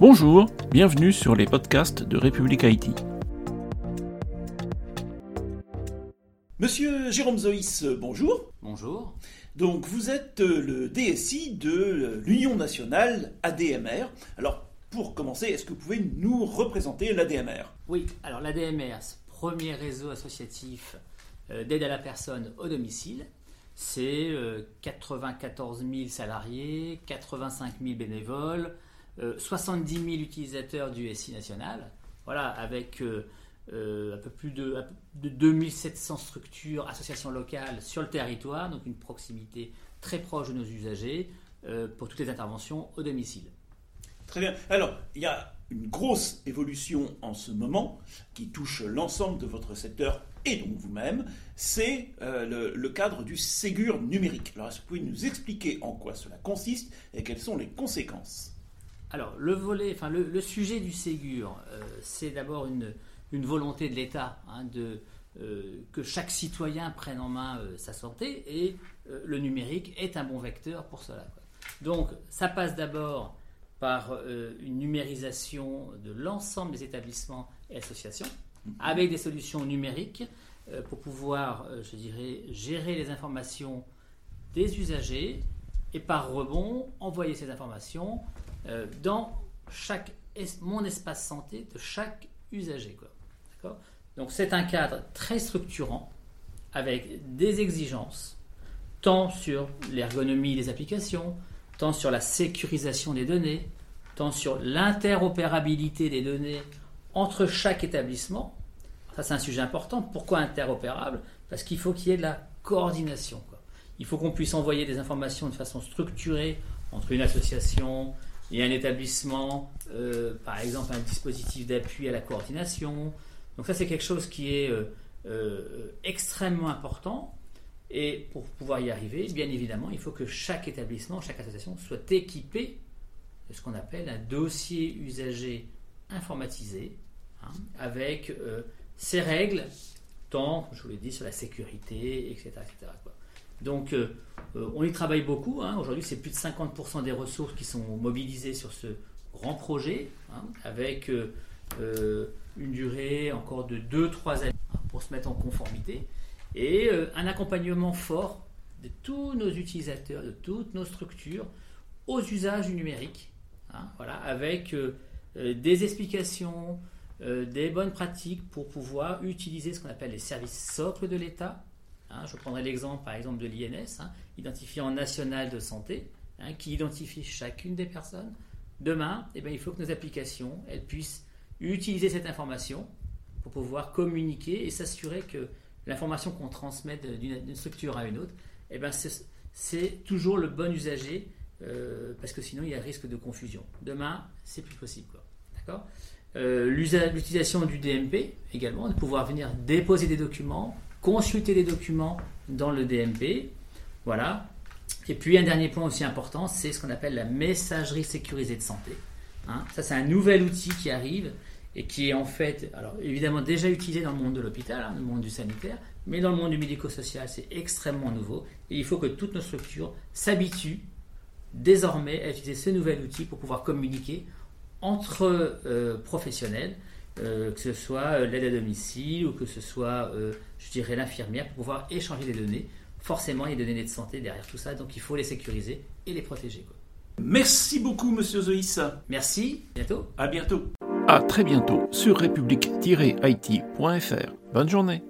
Bonjour, bienvenue sur les podcasts de République Haïti. Monsieur Jérôme Zoïs, bonjour. Bonjour. Donc vous êtes le DSI de l'Union nationale ADMR. Alors pour commencer, est-ce que vous pouvez nous représenter l'ADMR Oui, alors l'ADMR, premier réseau associatif euh, d'aide à la personne au domicile. C'est 94 euh, 000 salariés, 85 000 bénévoles, 70 euh, 000 utilisateurs du SI national. Voilà, avec un peu plus de, de 2700 structures, associations locales sur le territoire, donc une proximité très proche de nos usagers pour toutes les interventions au domicile. Très bien. Alors, il y a une grosse évolution en ce moment qui touche l'ensemble de votre secteur et donc vous-même, c'est euh, le, cadre du Ségur numérique. Alors, est-ce que vous pouvez nous expliquer en quoi cela consiste et quelles sont les conséquences? Alors, le volet, enfin, le, sujet du Ségur, euh, c'est d'abord une, volonté de l'État hein, de euh, que chaque citoyen prenne en main sa santé et le numérique est un bon vecteur pour cela. Donc, ça passe d'abord par euh, une numérisation de l'ensemble des établissements et associations, avec des solutions numériques euh, pour pouvoir, euh, je dirais, gérer les informations des usagers et par rebond envoyer ces informations dans chaque mon espace santé de chaque usager. Donc c'est un cadre très structurant avec des exigences tant sur l'ergonomie des applications, tant sur la sécurisation des données, tant sur l'interopérabilité des données entre chaque établissement. Ça, c'est un sujet important. Pourquoi interopérable? Parce qu'il faut qu'il y ait de la coordination. Il faut qu'on puisse envoyer des informations de façon structurée entre une association et un établissement, euh, par exemple un dispositif d'appui à la coordination. Donc ça, c'est quelque chose qui est euh, euh, extrêmement important. Et pour pouvoir y arriver, bien évidemment, il faut que chaque établissement, chaque association soit équipé de ce qu'on appelle un dossier usager informatisé, hein, avec ses règles, tant, je vous l'ai dit, sur la sécurité, etc. Donc, euh, euh, on y travaille beaucoup. Hein. Aujourd'hui, c'est plus de 50% des ressources qui sont mobilisées sur ce grand projet, hein, avec une durée encore de 2-3 années pour se mettre en conformité et euh, un accompagnement fort de tous nos utilisateurs, de toutes nos structures aux usages du numérique, hein, voilà, avec euh, euh, des explications, des bonnes pratiques pour pouvoir utiliser ce qu'on appelle les services socles de l'État. Hein. je prendrai l'exemple par exemple de l'INS, hein, identifiant national de santé, qui identifie chacune des personnes. Demain, eh bien, il faut que nos applications elles puissent utiliser cette information pour pouvoir communiquer et s'assurer que l'information qu'on transmet d'une structure à une autre, eh ben c'est toujours le bon usager, euh, parce que sinon il y a risque de confusion. Demain, c'est plus possible. D'accord? Euh, L'utilisation du DMP également, de pouvoir venir déposer des documents, consulter des documents dans le DMP. Voilà. Et puis un dernier point aussi important, c'est ce qu'on appelle la messagerie sécurisée de santé. Hein. Ça, c'est un nouvel outil qui arrive et qui est en fait, alors évidemment déjà utilisé dans le monde de l'hôpital, dans hein, le monde du sanitaire, mais dans le monde du médico-social, c'est extrêmement nouveau. Et il faut que toutes nos structures s'habituent désormais à utiliser ce nouvel outil pour pouvoir communiquer entre euh, professionnels, euh, que ce soit euh, l'aide à domicile ou que ce soit, je dirais, l'infirmière, pour pouvoir échanger des données. Forcément, il y a des données de santé derrière tout ça, donc il faut les sécuriser et les protéger. Merci beaucoup, monsieur Zoïs. Merci, bientôt. À bientôt. À très bientôt sur république-it.fr. Bonne journée.